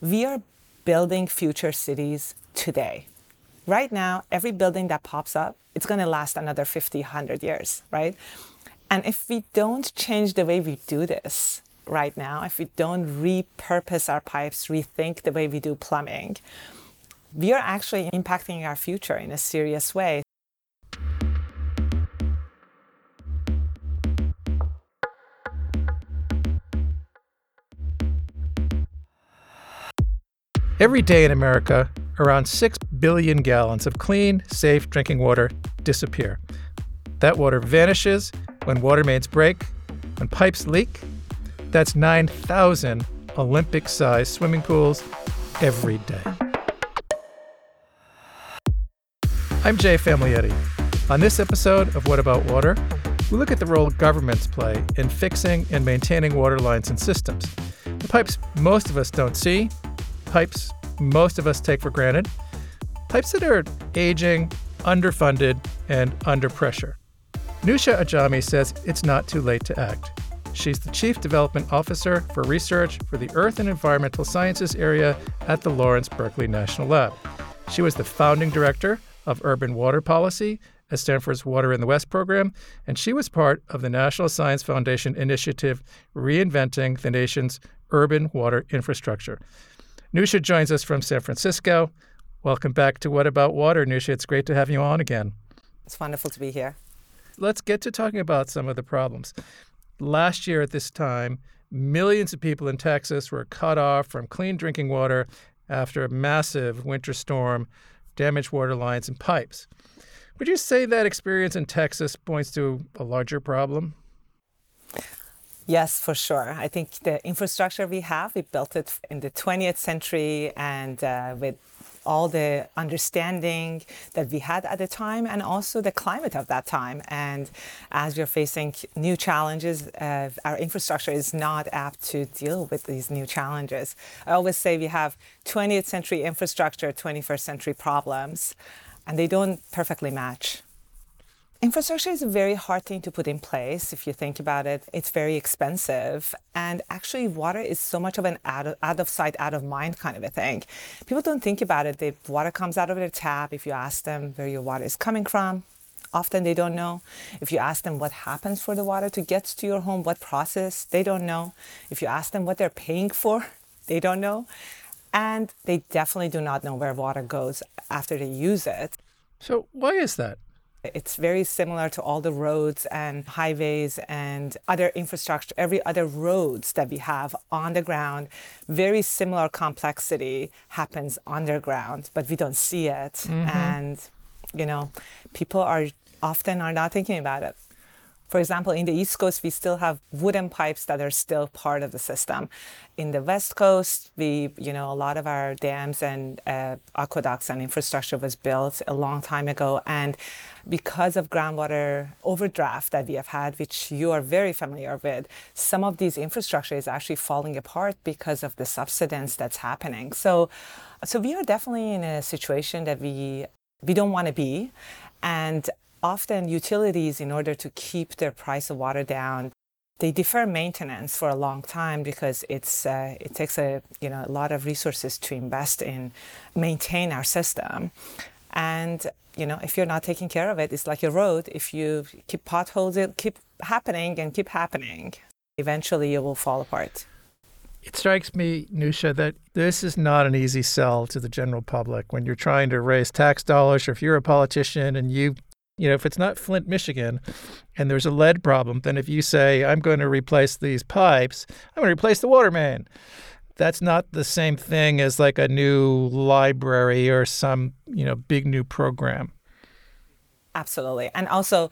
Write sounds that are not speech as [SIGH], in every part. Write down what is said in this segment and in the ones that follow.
we are building future cities today. Right now, every building that pops up, it's going to last another 50, 100 years, right? And if we don't change the way we do this right now, if we don't repurpose our pipes, rethink the way we do plumbing, we are actually impacting our future in a serious way. Every day in America, around 6 billion gallons of clean, safe drinking water disappear. That water vanishes when water mains break, when pipes leak. That's 9,000 Olympic sized swimming pools every day. I'm Jay Famiglietti. On this episode of What About Water, we look at the role governments play in fixing and maintaining water lines and systems. The pipes most of us don't see, pipes most of us take for granted, pipes that are aging, underfunded, and under pressure. Newsha Ajami says it's not too late to act. She's the Chief Development Officer for Research for the Earth and Environmental Sciences area at the Lawrence Berkeley National Lab. She was the founding director of Urban Water Policy at Stanford's Water in the West program, and she was part of the National Science Foundation initiative Reinventing the Nation's Urban Water Infrastructure. Newsha joins us from San Francisco. Welcome back to What About Water, Newsha. It's great to have you on again. It's wonderful to be here. Let's get to talking about some of the problems. Last year at this time, millions of people in Texas were cut off from clean drinking water after a massive winter storm damaged water lines and pipes. Would you say that experience in Texas points to a larger problem? Yes, for sure. I think the infrastructure we have, we built it in the 20th century and uh, with all the understanding that we had at the time and also the climate of that time. And as we're facing new challenges, uh, our infrastructure is not apt to deal with these new challenges. I always say we have 20th century infrastructure, 21st century problems, and they don't perfectly match. Infrastructure is a very hard thing to put in place if you think about it. It's very expensive. And actually, water is so much of an out of, out of sight, out of mind kind of a thing. People don't think about it. The water comes out of their tap. If you ask them where your water is coming from, often they don't know. If you ask them what happens for the water to get to your home, what process, they don't know. If you ask them what they're paying for, [LAUGHS] they don't know. And they definitely do not know where water goes after they use it. So, why is that? It's very similar to all the roads and highways and other infrastructure, every other roads that we have on the ground. Very similar complexity happens underground, but we don't see it. Mm-hmm. And, you know, people are often are not thinking about it. For example, in the East Coast, we still have wooden pipes that are still part of the system. In the West Coast, we, you know, a lot of our dams and uh, aqueducts and infrastructure was built a long time ago. And because of groundwater overdraft that we have had, which you are very familiar with, some of these infrastructure is actually falling apart because of the subsidence that's happening. So, so we are definitely in a situation that we we don't want to be. And often utilities, in order to keep their price of water down, they defer maintenance for a long time because it's uh, it takes a you know a lot of resources to invest in maintain our system, and you know if you're not taking care of it, it's like a road. If you keep potholes, it keep happening and keep happening. Eventually, it will fall apart. It strikes me, Newsha, that this is not an easy sell to the general public when you're trying to raise tax dollars, or if you're a politician and you you know, if it's not Flint, Michigan, and there's a lead problem, then if you say, I'm going to replace these pipes, I'm going to replace the water main. That's not the same thing as like a new library or some, you know, big new program. Absolutely. And also,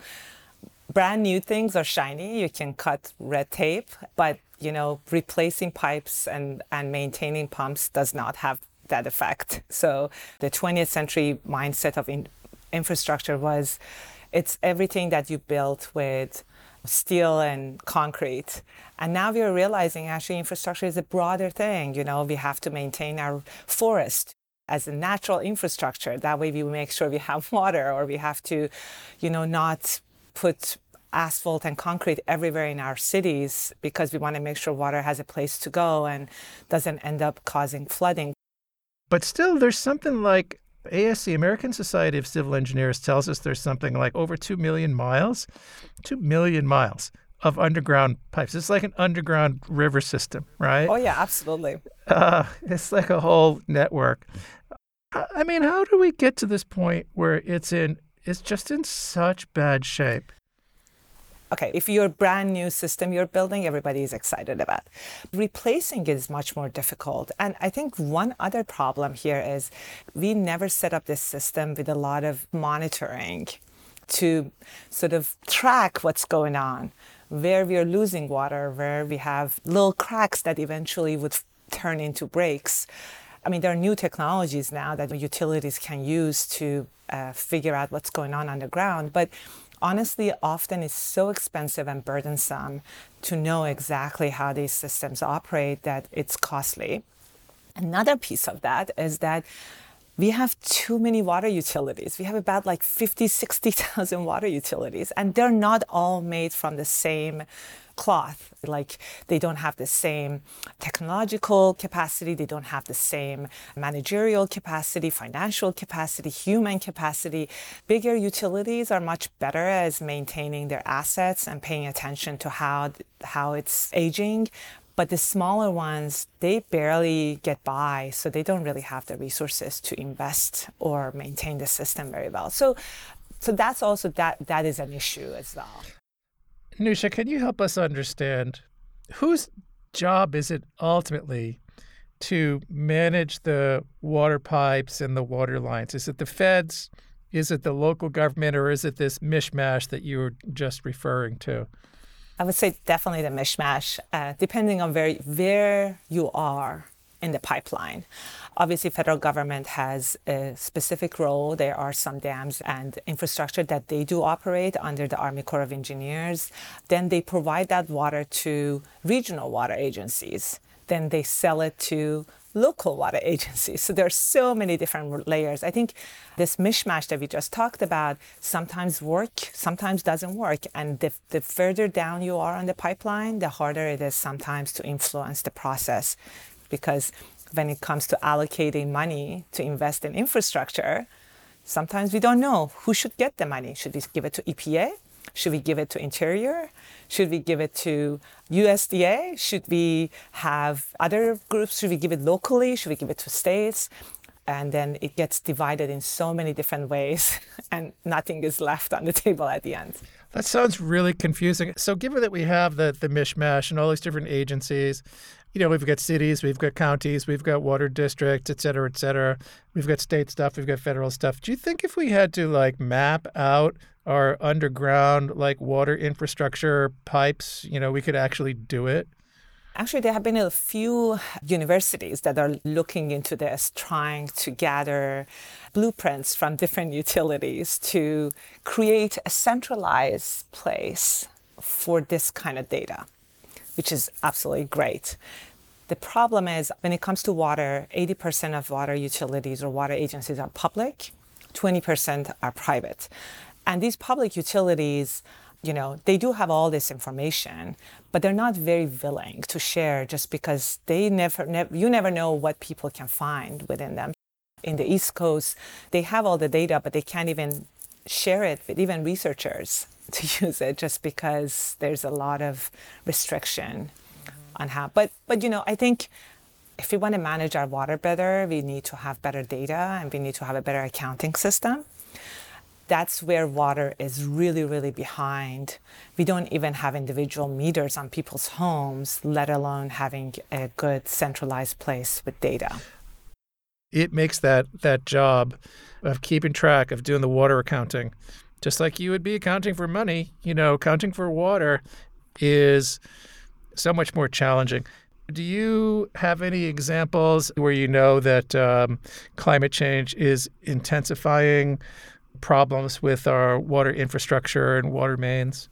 brand new things are shiny. You can cut red tape, but, you know, replacing pipes and, and maintaining pumps does not have that effect. So the 20th century mindset of in, infrastructure was it's everything that you built with steel and concrete. And now we are realizing actually infrastructure is a broader thing. You know, we have to maintain our forest as a natural infrastructure. That way we make sure we have [LAUGHS] water or we have to, you know, not put asphalt and concrete everywhere in our cities because we want to make sure water has a place to go and doesn't end up causing flooding. But still, there's something like ASC, American Society of Civil Engineers, tells us there's something like over 2 million miles, 2 million miles of underground pipes. It's like an underground river system, right? Oh, yeah, absolutely. Uh, it's like a whole network. I mean, how do we get to this point where it's in it's just in such bad shape? Okay, if you're a brand new system you're building, everybody is excited about. Replacing it is much more difficult. And I think one other problem here is we never set up this system with a lot of monitoring to sort of track what's going on, where we are losing water, where we have little cracks that eventually would turn into breaks. I mean, there are new technologies now that utilities can use to uh, figure out what's going on underground, but honestly, often it's so expensive and burdensome to know exactly how these systems operate that it's costly. Another piece of that is that we have too many water utilities. We have about like 50, 60,000 water utilities, and they're not all made from the same cloth. Like they don't have the same technological capacity, they don't have the same managerial capacity, financial capacity, human capacity. Bigger utilities are much better as maintaining their assets and paying attention to how how it's aging. But the smaller ones, they barely get by, so they don't really have the resources to invest or maintain the system very well. So so that's also that that is an issue as well. Newsha, can you help us understand whose job is it ultimately to manage the water pipes and the water lines? Is it the feds? Is it the local government? Or is it this mishmash that you were just referring to? I would say definitely the mishmash, uh, depending on where, where you are in the pipeline. Obviously, federal government has a specific role. There are some dams and infrastructure that they do operate under the Army Corps of Engineers. Then they provide that water to regional water agencies. Then they sell it to local water [LAUGHS] agencies. So there are so many different layers. I think this mishmash that we just talked about sometimes work, sometimes doesn't work. And the, the further down you are on the pipeline, the harder it is sometimes to influence the process because when it comes to allocating money to invest in infrastructure, sometimes we don't know who should get the money. Should we give it to EPA? Should we give it to Interior? Should we give it to USDA? Should we have other groups? Should we give it locally? Should we give it to states? And then it gets divided in so many different ways, [LAUGHS] and nothing is left on the table at the end. That sounds really confusing. So, given that we have the, the mishmash and all these different agencies, you know, we've got cities, we've got counties, we've got water districts, et cetera, et cetera. We've got state stuff, we've got federal stuff. Do you think if we had to like map out our underground like water infrastructure pipes, you know, we could actually do it? Actually, there have been a few universities that are looking into this, trying to gather blueprints from different utilities to create a centralized place for this kind of data which is absolutely great. The problem is when it comes to water, 80% of water utilities or water agencies are public, 20% are private. And these public utilities, you know, they do have all this information, but they're not very willing to share just because they never, you never know what people can find within them. In the East Coast, they have all the data, but they can't even share it with even researchers [LAUGHS] to use it just because there's a lot of restriction. On how. But but you know, I think if we want to manage our water better, we need to have better data and we need to have a better accounting system. That's where water is really, really behind. We don't even have individual meters on people's homes, let alone having a good centralized place with data. It makes that that job of keeping track of doing the water accounting just like you would be accounting for money, you know, accounting for water is so much more challenging. Do you have any examples where you know that um, climate change is intensifying problems with our water infrastructure and water mains?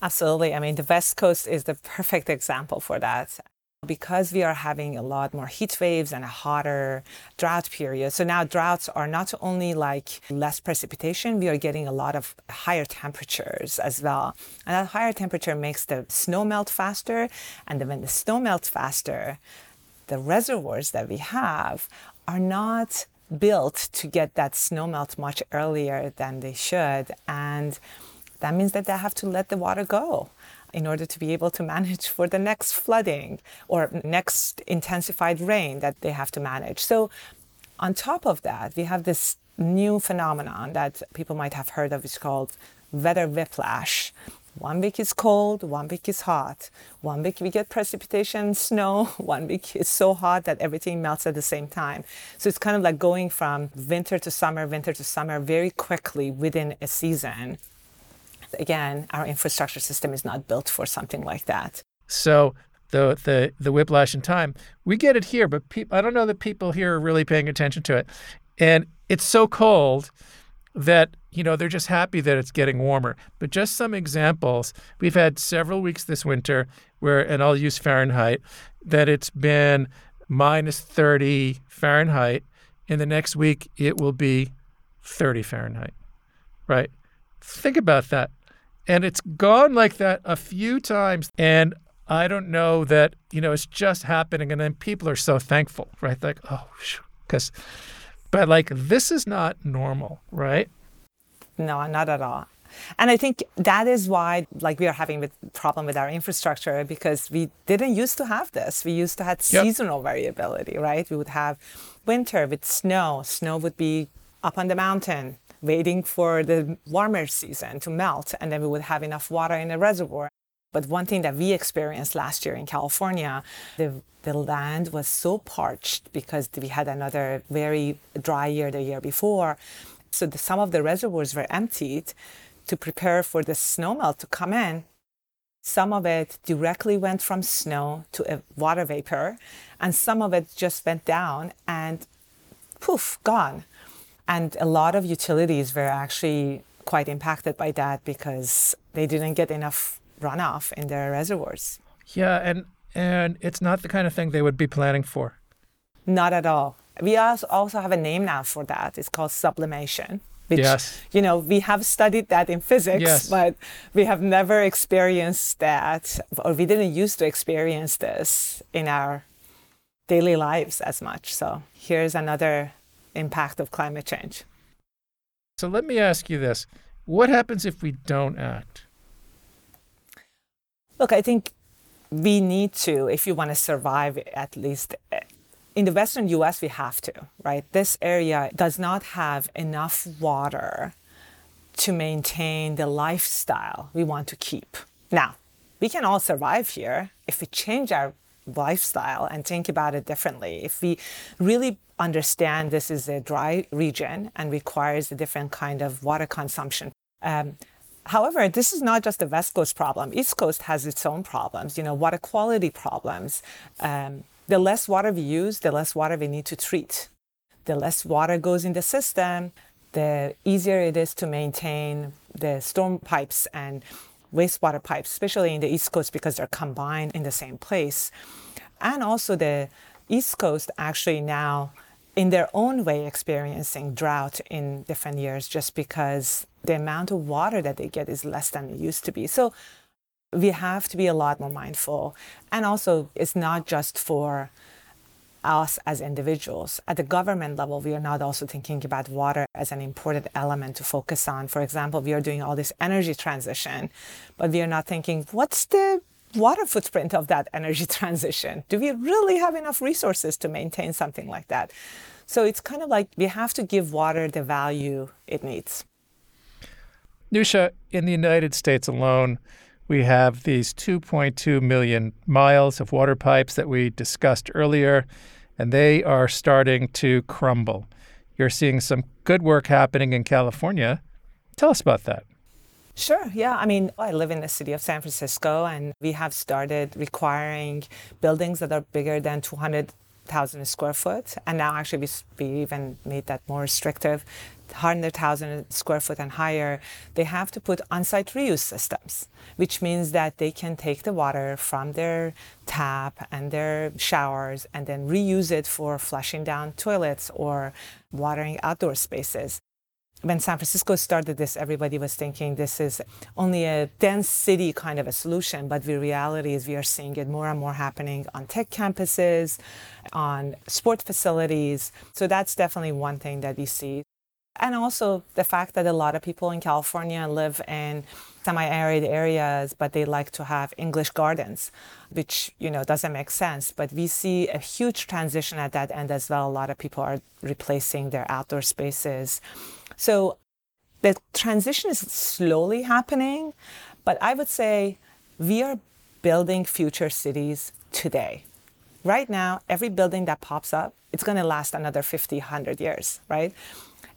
Absolutely. I mean, the West Coast is the perfect example for that. Because we are having a lot more heat waves and a hotter drought period. So now droughts are not only like less precipitation, we are getting a lot of higher temperatures as well. And that higher temperature makes the snow melt faster. And when the snow melts faster, the reservoirs that we have are not built to get that snow melt much earlier than they should. And that means that they have to let the water go in order to be able to manage for the next flooding or next intensified rain that they have to manage. So, on top of that, we have this new phenomenon that people might have heard of. It's called weather whiplash. One week is cold, one week is hot. One week we get precipitation, snow. [LAUGHS] One week it's so hot that everything melts at the same time. So it's kind of like going from winter to summer, winter to summer very quickly within a season. Again, our infrastructure system is not built for something like that. So the the the whiplash in time, we get it here, but pe- I don't know that people here are really paying attention to it. And it's so cold that you know they're just happy that it's getting warmer. But just some examples, we've had several weeks this winter where, and I'll use Fahrenheit, that it's been minus 30 Fahrenheit. In the next week, it will be 30 Fahrenheit, right? Think about that. And it's gone like that a few times. And I don't know that, you know, it's just happening. And then people are so thankful, right? Like, oh, because, but like, this is not normal, right? No, not at all. And I think that is why, like, we are having a problem with our infrastructure because we didn't used to have this. We used to have yep. seasonal variability, right? We would have winter with snow. Snow would be up on the mountain, waiting for the warmer season to melt, and then we would have enough water in the reservoir. But one thing that we experienced last year in California, the, the land was so parched because we had another very dry year the year before. So the, some of the reservoirs were emptied to prepare for the snowmelt to come in. Some of it directly went from snow to a water vapor, and some of it just went down and poof, gone. And a lot of utilities were actually quite impacted by that because they didn't get enough runoff in their reservoirs. Yeah, and and it's not the kind of thing they would be planning for. Not at all. We also have a name now for that. It's called sublimation. Which, yes. you know, we have studied that in physics, yes. but we have never experienced that, or we didn't used to experience this in our daily lives as much. So here's another impact of climate change. So let me ask you this what happens if we don't act? Look, I think we need to, if you want to survive at least eh, in the Western US, we have to, right? This area does not have enough water to maintain the lifestyle we want to keep. Now, we can all survive here if we change our lifestyle and think about it differently. If we really understand this is a dry region and requires a different kind of water consumption. Um, however, this is not just a West Coast problem. East Coast has its own problems, you know, water quality problems. Um, the less water we use, the less water we need to treat. The less water goes in the system, the easier it is to maintain the storm pipes and wastewater pipes, especially in the East Coast because they're combined in the same place. And also the East Coast actually now in their own way experiencing drought in different years just because the amount of water that they get is less than it used to be. So we have to be a lot more mindful. And also, it's not just for us as individuals. At the government level, we are not also thinking about water as an important element to focus on. For example, we are doing all this energy transition, but we are not thinking, what's the water footprint of that energy [LAUGHS] transition? Do we really have enough resources to maintain something like that? So it's kind of like we have to give water the value it needs. Newsha, in the United States alone, we have these 2.2 million miles of water pipes that we discussed earlier, and they are starting to crumble. You're seeing some good work happening in California. Tell us about that. Sure. Yeah. I mean, I live in the city of San Francisco, and we have started requiring buildings that are bigger than 200 100,000 square foot. And now actually we, we even made that more restrictive. 100,000 square foot and higher, they have to put on-site reuse systems, which means that they can take the water from their tap and their showers and then reuse it for flushing down toilets or watering outdoor spaces when San Francisco started this, everybody was thinking this is only a dense city kind of a solution, but the reality is we are seeing it more and more happening on tech campuses, on sport facilities. So that's definitely one thing that we see. And also the fact that a lot of people in California live in semi-arid areas, but they like to have English gardens, which you know doesn't make sense. But we see a huge transition at that end as well. A lot of people are replacing their outdoor spaces so the transition is slowly happening, but I would say we are building future cities today. Right now, every building that pops up, it's going to last another 50, 100 years, right?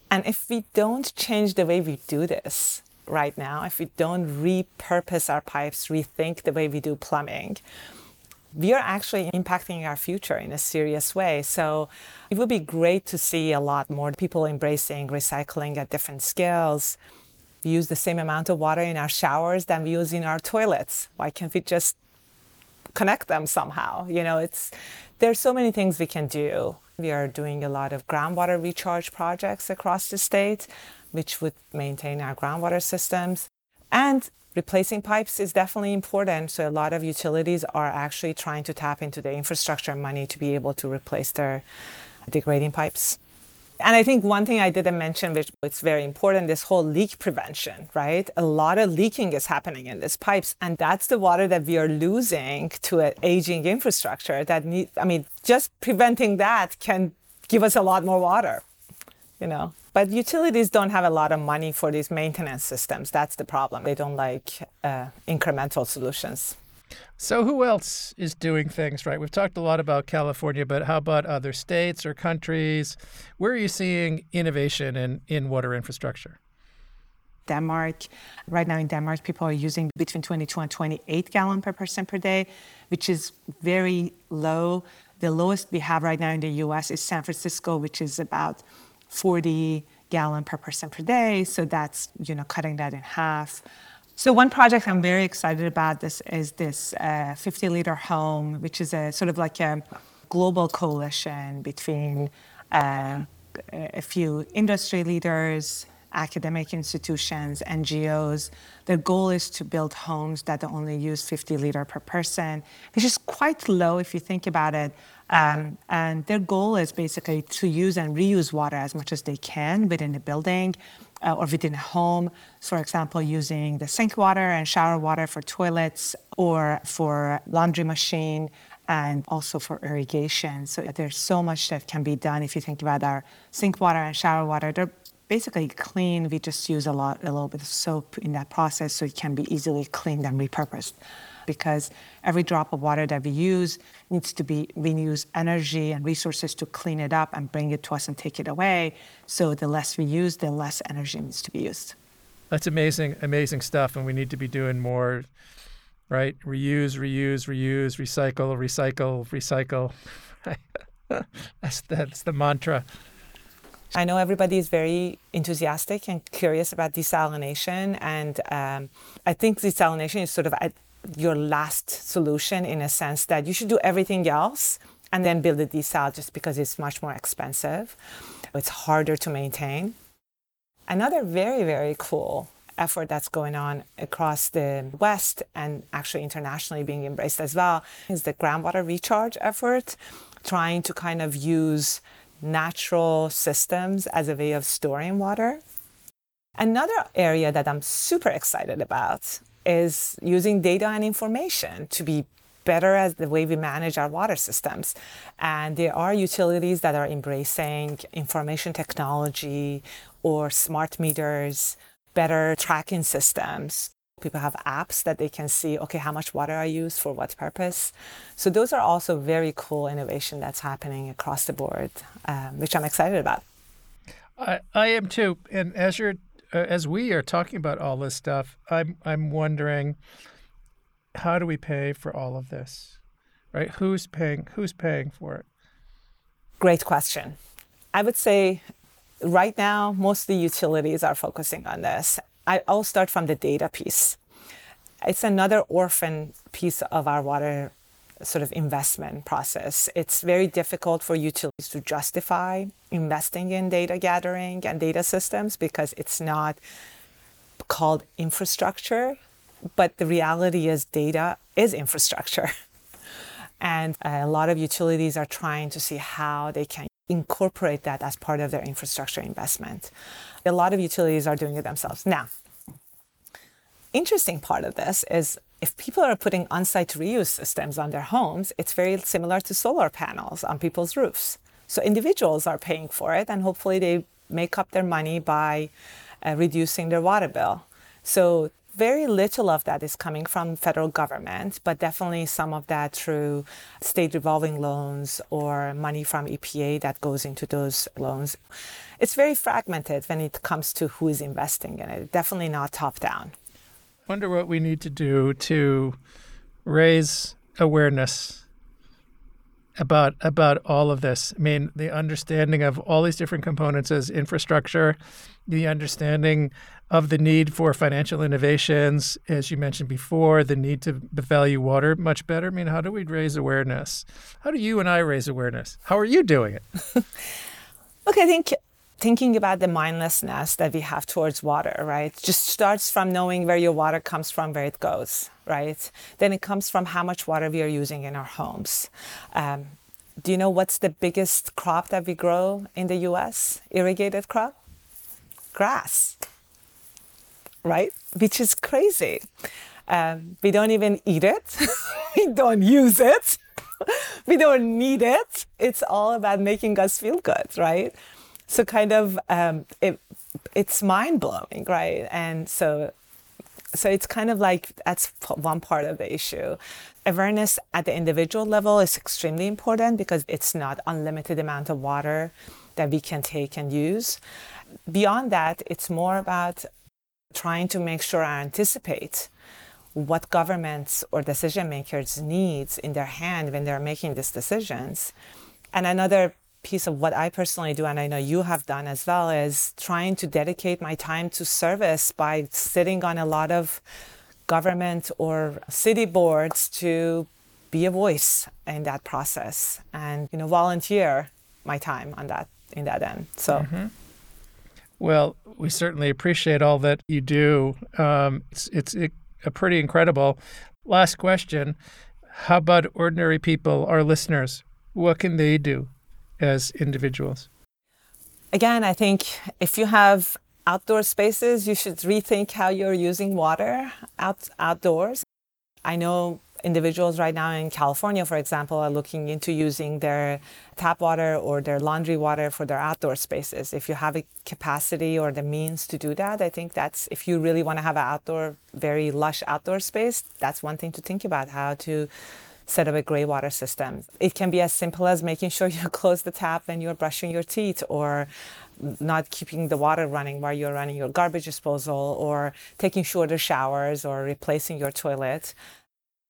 And if we don't change the way we do this right now, if we don't repurpose our pipes, rethink the way we do plumbing, we are actually impacting our future in a serious way. So it would be great to see a lot more people embracing recycling at different scales. We use the same amount of water in our showers than we use in our toilets. Why can't we just connect them somehow? You know, it's there's so many things we can do. We are doing a lot of groundwater recharge projects across the state, which would maintain our groundwater systems. And replacing pipes is definitely important. So a lot of utilities are actually trying to tap into the infrastructure money to be able to replace their degrading pipes. And I think one thing I didn't mention, which is very important, this whole leak prevention, right? A lot of leaking is happening in these pipes, and that's the water that we are losing to an aging infrastructure. That need, I mean, just preventing that can give us a lot more water, you know. But utilities don't have a lot of money for these maintenance systems. That's the problem. They don't like uh, incremental solutions. So, who else is doing things right? We've talked a lot about California, but how about other states or countries? Where are you seeing innovation in, in water infrastructure? Denmark. Right now in Denmark, people are using between 22 and 28 gallon per person per day, which is very low. The lowest we have right now in the US is San Francisco, which is about 40 gallon per person per day. So that's, you know, cutting that in half. So one project I'm very excited about this is this uh, 50 liter home, which is a sort of like a global coalition between uh, a few industry leaders, academic institutions, NGOs. Their goal is to build homes that only use 50 liter per person, which is quite low if you think about it. Um, and their goal is basically to use and reuse water as much as they can within a building uh, or within a home. For example, using the sink water and shower water for toilets or for laundry machine and also for irrigation. So there's so much that can be done if you think about our sink water and shower water. They're basically clean. We just use a lot, a little bit of soap in that process so it can be easily cleaned and repurposed because every drop of water that we use needs to be, we use energy and resources to clean it up and bring it to us and take it away. So the less we use, the less energy needs to be used. That's amazing, amazing stuff. And we need to be doing more, right? Reuse, reuse, reuse, recycle, recycle, recycle. [LAUGHS] that's, that's the mantra. I know everybody is very enthusiastic and curious about desalination, and um, I think desalination is sort of at your last solution in a sense that you should do everything else and then build a desal just because it's much more expensive. It's harder to maintain. Another very, very cool effort that's going on across the West and actually internationally being embraced as well is the groundwater recharge effort, trying to kind of use natural systems as a way of storing water. Another area that I'm super excited about is using data and information to be better as the way we manage our water systems. And there are utilities that are embracing information technology or smart meters, better tracking systems. People have apps that they can see, okay, how much water I use for what purpose. So those are also very cool innovation that's happening across the board, um, which I'm excited about. I, I am too. And as you're as we are talking about all this stuff, I'm I'm wondering how do we pay for all of this, right? Who's paying? Who's paying for it? Great question. I would say right now, most of the utilities are focusing on this. I, I'll start from the data piece. It's another orphan piece of our water sort of investment process. It's very difficult for utilities to justify investing in data gathering and data systems because it's not called infrastructure, but the reality is data is infrastructure. [LAUGHS] And a lot of utilities are trying to see how they can incorporate that as part of their infrastructure investment. A lot of utilities are doing it themselves. Now, interesting part of this is if people are putting on-site reuse systems on their homes, it's very similar to solar panels on people's roofs. So individuals are paying for it, and hopefully they make up their money by uh, reducing their water bill. So very little of that is coming from federal government, but definitely some of that through state revolving loans or money from EPA that goes into those loans. It's very fragmented when it comes to who is investing in it. Definitely not top down. Wonder what we need to do to raise awareness about about all of this. I mean, the understanding of all these different components as infrastructure, the understanding of the need for financial innovations, as you mentioned before, the need to value water much better. I mean, how do we raise awareness? How do you and I raise awareness? How are you doing it? [LAUGHS] okay, I think thinking about the mindlessness that we have towards water, right, just starts from knowing where your water comes from, where it goes, right? Then it comes from how much water we are using in our homes. Um, do you know what's the biggest crop that we grow in the US? Irrigated crop? Grass right? Which is crazy. Um, we don't even eat it, [LAUGHS] we don't use it, [LAUGHS] we don't need it. It's all about making us feel good, right? So, kind of, um, it, it's mind blowing, right? And so, so it's kind of like that's one part of the issue. Awareness at the individual level is extremely important because it's not unlimited amount of water that we can take and use. Beyond that, it's more about trying to make sure I anticipate what governments or decision makers needs in their hand when they're making these decisions. And another piece of what I personally do, and I know you have done as well, is trying to dedicate my time to service by sitting on a lot of government or city boards to be a voice in that process and you know volunteer my time on that in that end. So. Mm-hmm. Well, we certainly appreciate all that you do. Um, it's it's it, a pretty incredible. Last question: How about ordinary people, our listeners? What can they do as individuals? Again, I think if you have outdoor spaces, you should rethink how you're using water out outdoors. I know individuals right now in California, for example, are looking into using their tap water or their laundry water for their outdoor spaces. If you have a capacity or the means to do that, I think that's if you really want to have an outdoor, very lush outdoor space, that's one thing to think about how to set up a gray water system. It can be as simple as making sure [LAUGHS] you close the tap when you're brushing your teeth or not keeping the water running while you're running your garbage disposal or taking shorter showers or replacing your toilet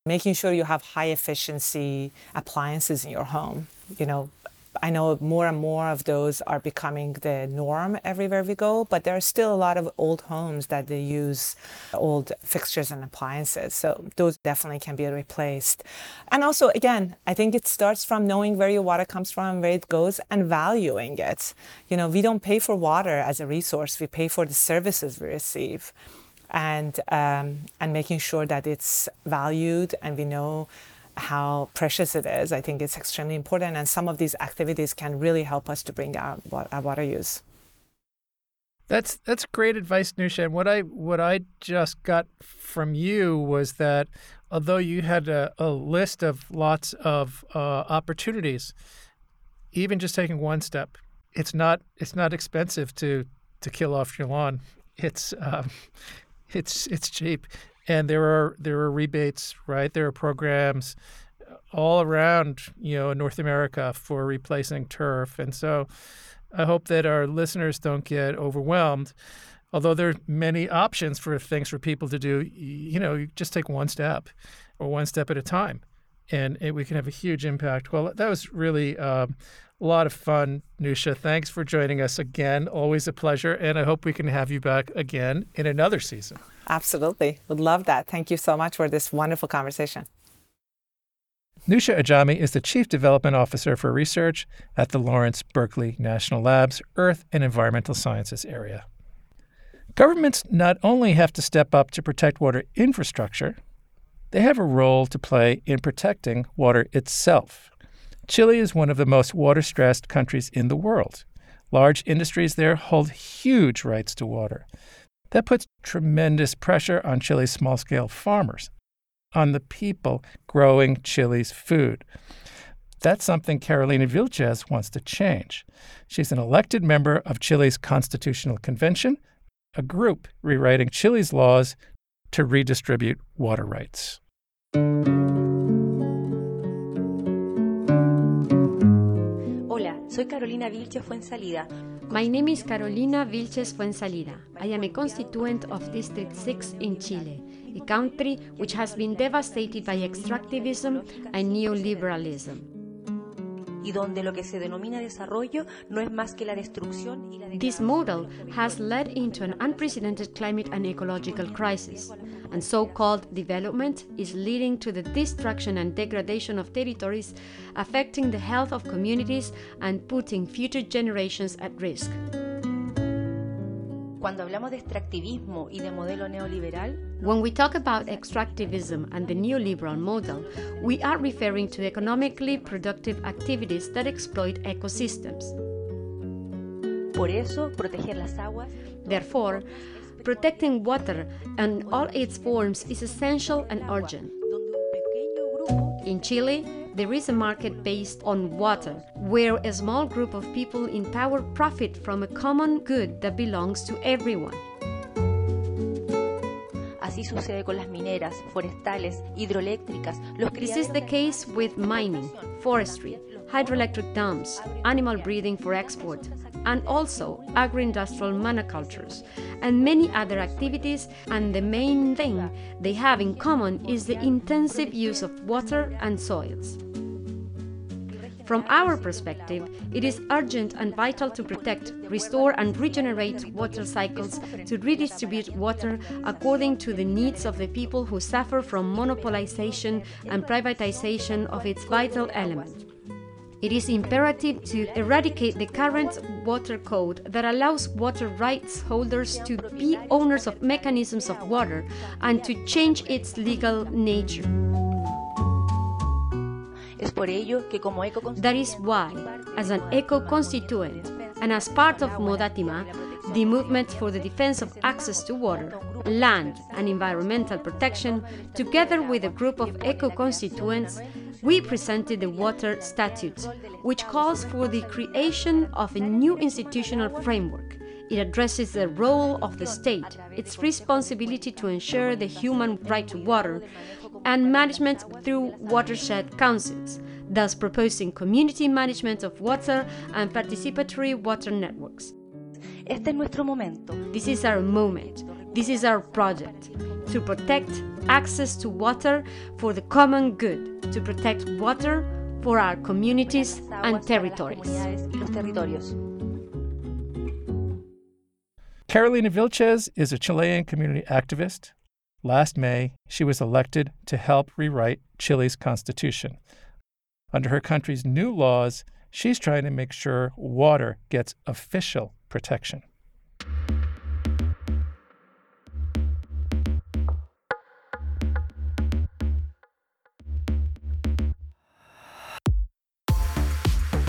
making sure you have high efficiency appliances in your home. You know, I know more and more of those are becoming the norm everywhere we go, but there are still a lot of old homes that they use old fixtures and appliances. So those definitely can be replaced. And also, again, I think it starts from knowing where your water comes from, and where it goes, and valuing it. You know, we don't pay for water as a resource, we pay for the services we receive and um, and making sure that it's valued and we know how precious it is. I think it's extremely important, and some of these activities can really help us to bring down our water use. That's that's great advice, Newsha. And what I what I just got from you was that although you had a, a list of lots of uh, opportunities, even just taking one step, it's not it's not expensive to to kill off your lawn. It's um, [LAUGHS] it's it's cheap, and there are there are rebates, right? There are programs all around you know North America for replacing turf, and so I hope that our listeners don't get overwhelmed. Although there are many options for things for people to do, you know, you just take one step or one step at a time, and it, we can have a huge impact. Well, that was really uh, A lot of fun, Newsha. Thanks for joining us again. Always a pleasure. And I hope we can have you back again in another season. Absolutely. Would love that. Thank you so much for this wonderful conversation. Newsha Ajami is the Chief Development Officer for Research at the Lawrence Berkeley National Labs Earth and Environmental Sciences area. Governments not only have to step up to protect water infrastructure, they have a role to play in protecting water itself. Chile is one of the most water stressed countries in the world. Large industries there hold huge rights to water. That puts tremendous pressure on Chile's small scale farmers, on the people growing Chile's food. That's something Carolina Vilches wants to change. She's an elected member of Chile's Constitutional Convention, a group rewriting Chile's laws to redistribute water rights. Soy Carolina Vilches Fuensalida. My name is Carolina Vilches Fuensalida. I am a constituent of District 6 in Chile, a country which has been devastated by extractivism and neoliberalism y donde lo que se denomina desarrollo no es más que la destrucción y la This model has led into an unprecedented climate and ecological crisis, and so-called development is leading to the destruction and degradation of territories, affecting the health of communities and putting future generations at risk. Cuando hablamos de extractivismo y de modelo neoliberal, when we talk about extractivism and the neoliberal model, we are referring to economically productive activities that exploit ecosystems. Por eso, proteger las aguas. Therefore, protecting water and all its forms is essential and urgent. In Chile, there is a market based on water, where a small group of people in power profit from a common good that belongs to everyone. Así sucede con las mineras, forestales, hidroeléctricas. Los this is the case with mining, forestry, hydroelectric dams, animal breeding for export, and also agro-industrial monocultures, and many other activities, and the main thing they have in common is the intensive use of water and soils. From our perspective, it is urgent and vital to protect, restore, and regenerate water cycles to redistribute water according to the needs of the people who suffer from monopolization and privatization of its vital element. It is imperative to eradicate the current water code that allows water rights holders to be owners of mechanisms of water and to change its legal nature. That is why, as an eco constituent and as part of Modatima, the movement for the defense of access to water, land, and environmental protection, together with a group of eco constituents, we presented the Water Statute, which calls for the creation of a new institutional framework. It addresses the role of the state, its responsibility to ensure the human right to water, and management through watershed councils, thus proposing community management of water and participatory water networks. Este es nuestro momento. This is our moment. This is our project to protect access to water for the common good, to protect water for our communities and territories. Carolina Vilches is a Chilean community activist. Last May, she was elected to help rewrite Chile's constitution. Under her country's new laws, she's trying to make sure water gets official protection.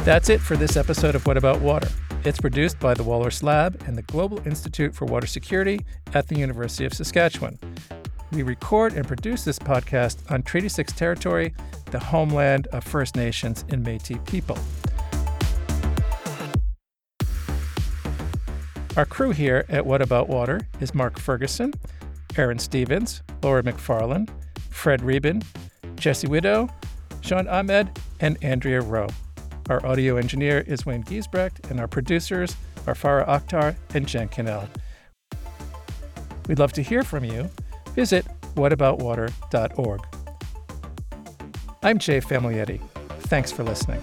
That's it for this episode of What About Water. It's produced by the Walrus Lab and the Global Institute for Water Security at the University of Saskatchewan. We record and produce this podcast on Treaty 6 territory, the homeland of First Nations and Metis people. Our crew here at What About Water is Mark Ferguson, Aaron Stevens, Laura McFarland, Fred Reben, Jesse Widow, Sean Ahmed, and Andrea Rowe. Our audio engineer is Wayne Giesbrecht, and our producers are Farah Akhtar and Jen Cannell. We'd love to hear from you. Visit whataboutwater.org. I'm Jay Famiglietti. Thanks for listening.